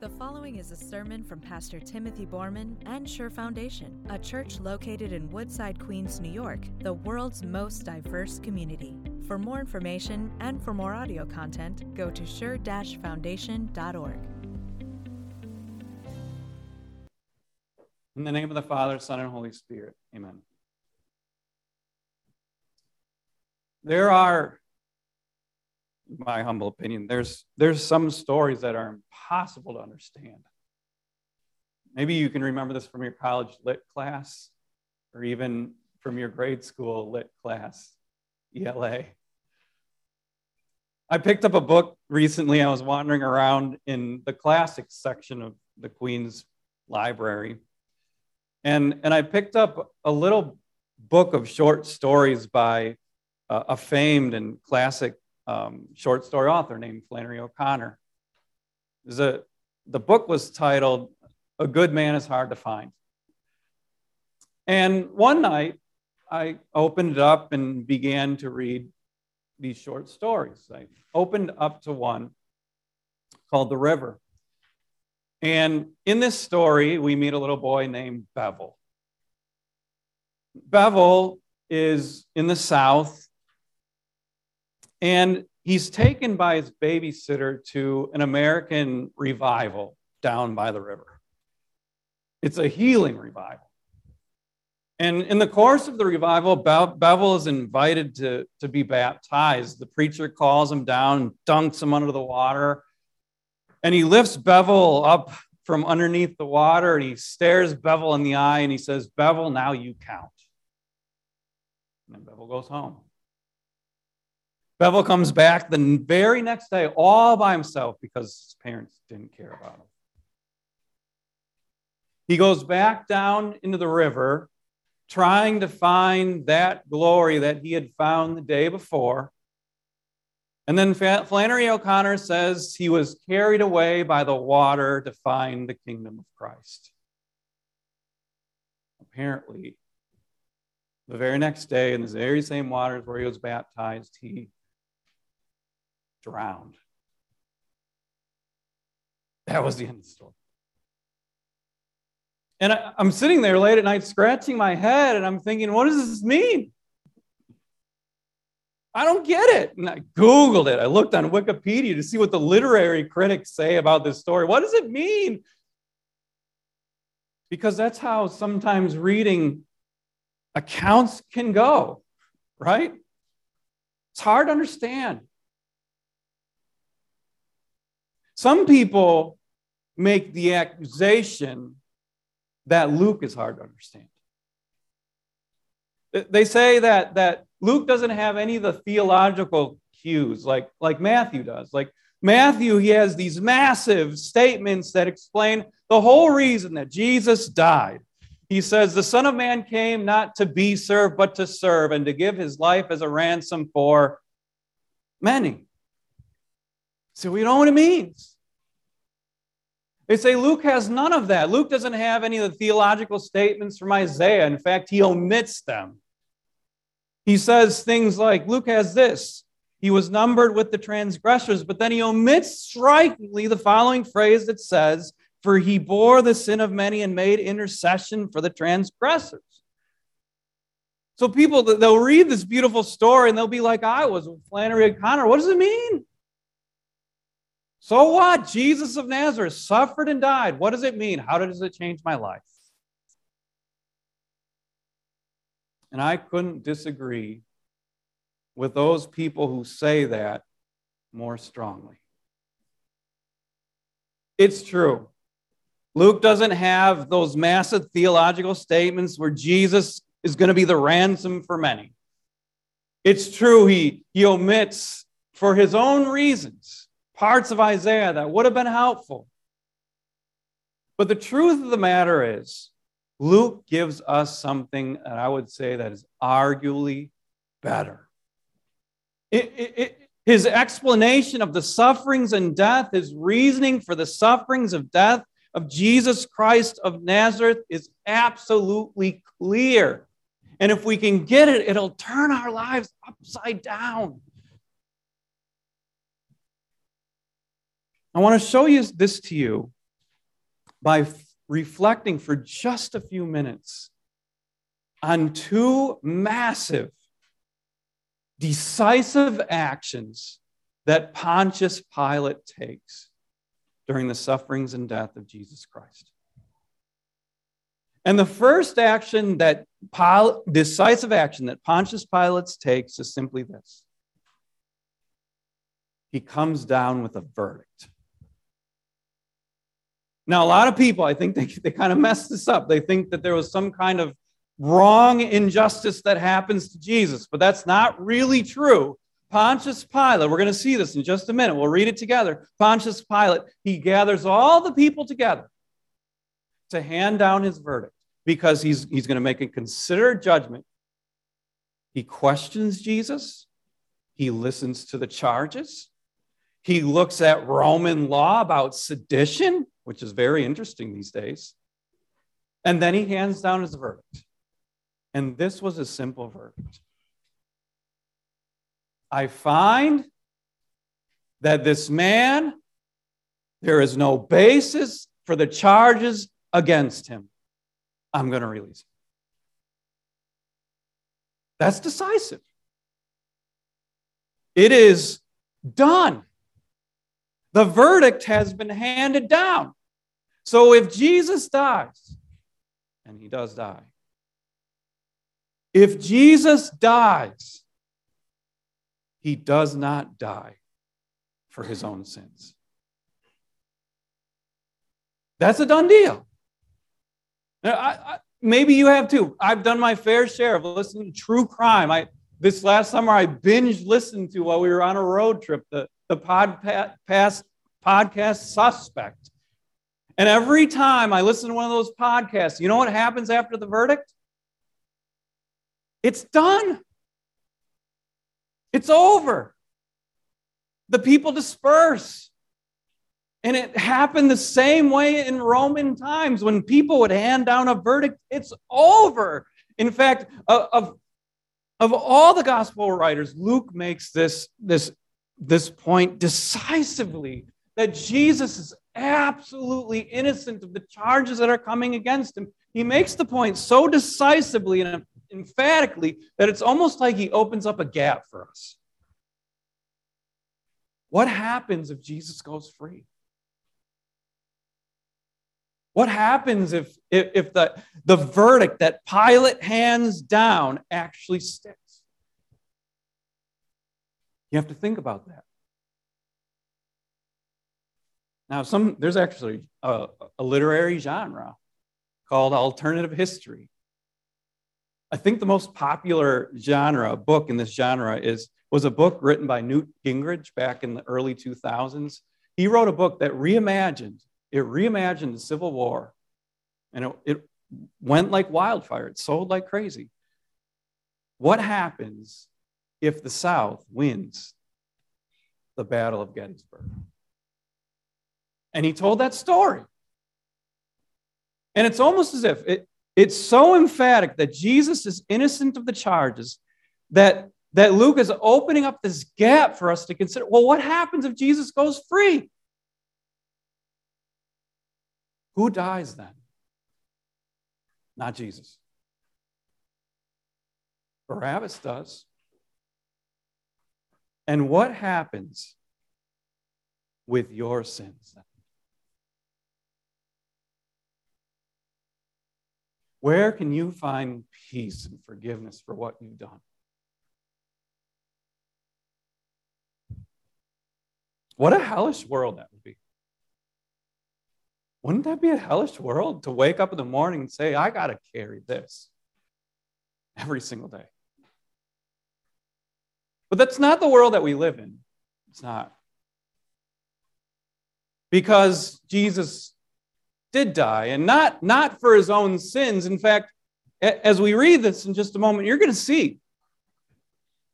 The following is a sermon from Pastor Timothy Borman and Sure Foundation, a church located in Woodside, Queens, New York, the world's most diverse community. For more information and for more audio content, go to sure-foundation.org. In the name of the Father, Son, and Holy Spirit. Amen. There are my humble opinion, there's there's some stories that are impossible to understand. Maybe you can remember this from your college lit class, or even from your grade school lit class, ELA. I picked up a book recently. I was wandering around in the classics section of the Queen's Library. And, and I picked up a little book of short stories by uh, a famed and classic um, short story author named Flannery O'Connor. A, the book was titled A Good Man is Hard to Find. And one night, I opened it up and began to read these short stories. I opened up to one called The River. And in this story, we meet a little boy named Bevel. Bevel is in the South and he's taken by his babysitter to an American revival down by the river. It's a healing revival. And in the course of the revival, Be- Bevel is invited to, to be baptized. The preacher calls him down, dunks him under the water, and he lifts Bevel up from underneath the water and he stares Bevel in the eye and he says, Bevel, now you count. And Bevel goes home. Bevel comes back the very next day all by himself because his parents didn't care about him. He goes back down into the river trying to find that glory that he had found the day before. And then Flannery O'Connor says he was carried away by the water to find the kingdom of Christ. Apparently, the very next day, in the very same waters where he was baptized, he drowned. That was the end of the story. And I, am sitting there late at night scratching my head and I'm thinking, what does this mean? I don't get it. And I Googled it. I looked on Wikipedia to see what the literary critics say about this story. What does it mean? Because that's how sometimes reading accounts can go, right? It's hard to understand. Some people make the accusation that Luke is hard to understand. They say that, that Luke doesn't have any of the theological cues like, like Matthew does. Like Matthew, he has these massive statements that explain the whole reason that Jesus died. He says, The Son of Man came not to be served, but to serve and to give his life as a ransom for many. So we don't know what it means. They say Luke has none of that. Luke doesn't have any of the theological statements from Isaiah. In fact, he omits them. He says things like Luke has this He was numbered with the transgressors, but then he omits strikingly the following phrase that says, For he bore the sin of many and made intercession for the transgressors. So people, they'll read this beautiful story and they'll be like I was with Flannery O'Connor. What does it mean? So what? Jesus of Nazareth suffered and died. What does it mean? How does it change my life? And I couldn't disagree with those people who say that more strongly. It's true. Luke doesn't have those massive theological statements where Jesus is going to be the ransom for many. It's true, he, he omits for his own reasons parts of Isaiah that would have been helpful. But the truth of the matter is, Luke gives us something that I would say that is arguably better. It, it, it, his explanation of the sufferings and death, his reasoning for the sufferings of death of Jesus Christ of Nazareth is absolutely clear. And if we can get it, it'll turn our lives upside down. I want to show you this to you by f- reflecting for just a few minutes on two massive, decisive actions that Pontius Pilate takes during the sufferings and death of Jesus Christ. And the first action that decisive action that Pontius Pilate takes is simply this. He comes down with a verdict. Now, a lot of people, I think they, they kind of messed this up. They think that there was some kind of wrong injustice that happens to Jesus, but that's not really true. Pontius Pilate, we're going to see this in just a minute. We'll read it together. Pontius Pilate, he gathers all the people together to hand down his verdict because he's, he's going to make a considered judgment. He questions Jesus, he listens to the charges, he looks at Roman law about sedition which is very interesting these days. And then he hands down his verdict. And this was a simple verdict I find that this man, there is no basis for the charges against him. I'm going to release him. That's decisive. It is done. The verdict has been handed down. So if Jesus dies, and he does die, if Jesus dies, he does not die for his own sins. That's a done deal. I, I, maybe you have too. I've done my fair share of listening to true crime. I this last summer I binge listened to while we were on a road trip the the podcast podcast suspect. And every time I listen to one of those podcasts, you know what happens after the verdict? It's done. It's over. The people disperse. And it happened the same way in Roman times when people would hand down a verdict, it's over. In fact, uh, of, of all the gospel writers, Luke makes this, this, this point decisively that Jesus is absolutely innocent of the charges that are coming against him. He makes the point so decisively and emphatically that it's almost like he opens up a gap for us. What happens if Jesus goes free? What happens if, if, if the, the verdict that Pilate hands down actually sticks? You have to think about that. Now, some there's actually a, a literary genre called alternative history. I think the most popular genre, book in this genre, is was a book written by Newt Gingrich back in the early 2000s. He wrote a book that reimagined it reimagined the Civil War, and it, it went like wildfire. It sold like crazy. What happens if the South wins the Battle of Gettysburg? And he told that story. And it's almost as if it, it's so emphatic that Jesus is innocent of the charges that, that Luke is opening up this gap for us to consider well, what happens if Jesus goes free? Who dies then? Not Jesus. Barabbas does. And what happens with your sins Where can you find peace and forgiveness for what you've done? What a hellish world that would be. Wouldn't that be a hellish world to wake up in the morning and say, I got to carry this every single day? But that's not the world that we live in. It's not. Because Jesus did die, and not, not for his own sins. In fact, as we read this in just a moment, you're going to see.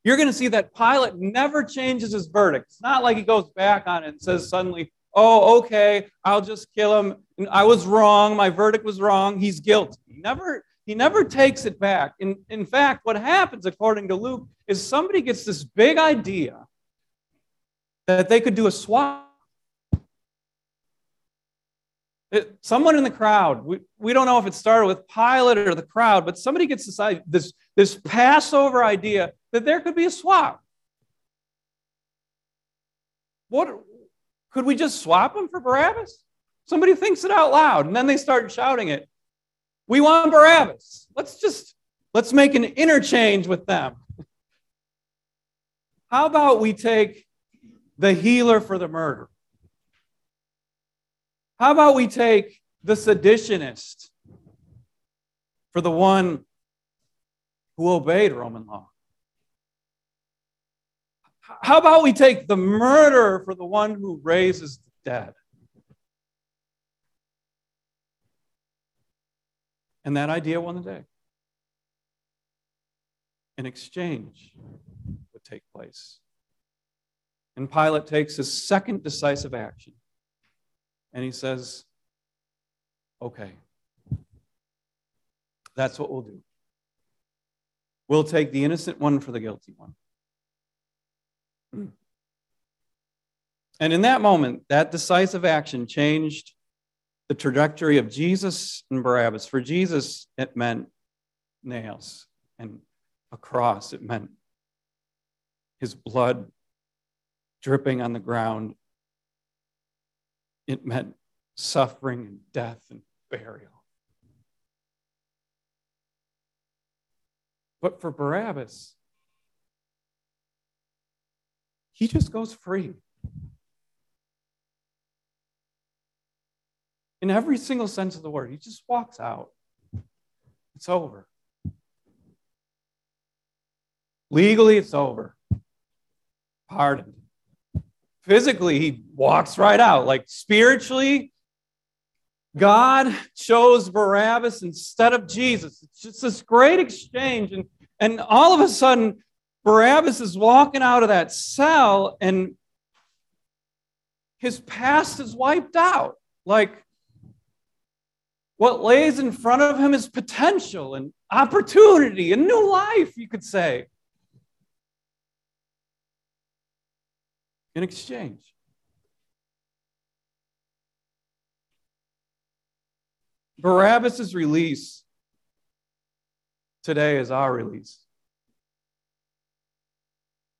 You're going to see that Pilate never changes his verdict. It's not like he goes back on it and says suddenly, oh, okay, I'll just kill him. I was wrong. My verdict was wrong. He's guilty. He never, he never takes it back. In, in fact, what happens, according to Luke, is somebody gets this big idea that they could do a swap It, someone in the crowd, we, we don't know if it started with Pilate or the crowd, but somebody gets this, this, this Passover idea that there could be a swap. What could we just swap him for Barabbas? Somebody thinks it out loud, and then they start shouting it. We want Barabbas. Let's just let's make an interchange with them. How about we take the healer for the murder? How about we take the seditionist for the one who obeyed Roman law? How about we take the murderer for the one who raises the dead? And that idea won the day. An exchange would take place. And Pilate takes his second decisive action. And he says, okay, that's what we'll do. We'll take the innocent one for the guilty one. And in that moment, that decisive action changed the trajectory of Jesus and Barabbas. For Jesus, it meant nails, and a cross, it meant his blood dripping on the ground. It meant suffering and death and burial. But for Barabbas, he just goes free. In every single sense of the word, he just walks out. It's over. Legally, it's over. Pardoned. Physically, he walks right out. Like spiritually, God chose Barabbas instead of Jesus. It's just this great exchange. And, and all of a sudden, Barabbas is walking out of that cell and his past is wiped out. Like what lays in front of him is potential and opportunity and new life, you could say. In exchange. Barabbas' release today is our release.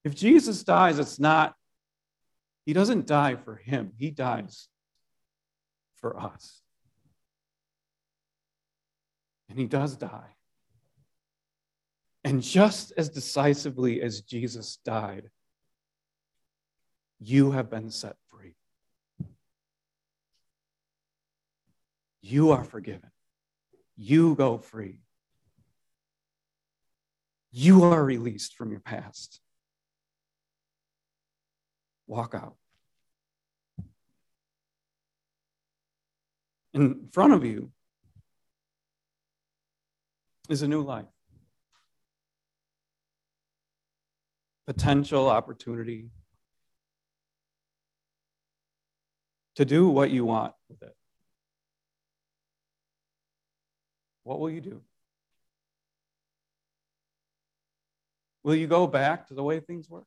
If Jesus dies, it's not, he doesn't die for him, he dies for us. And he does die. And just as decisively as Jesus died, you have been set free. You are forgiven. You go free. You are released from your past walk out. In front of you is a new life. Potential opportunity to do what you want with it. What will you do? Will you go back to the way things were?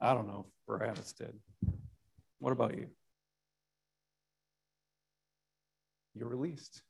I don't know Barabbas did. What about you? You're released.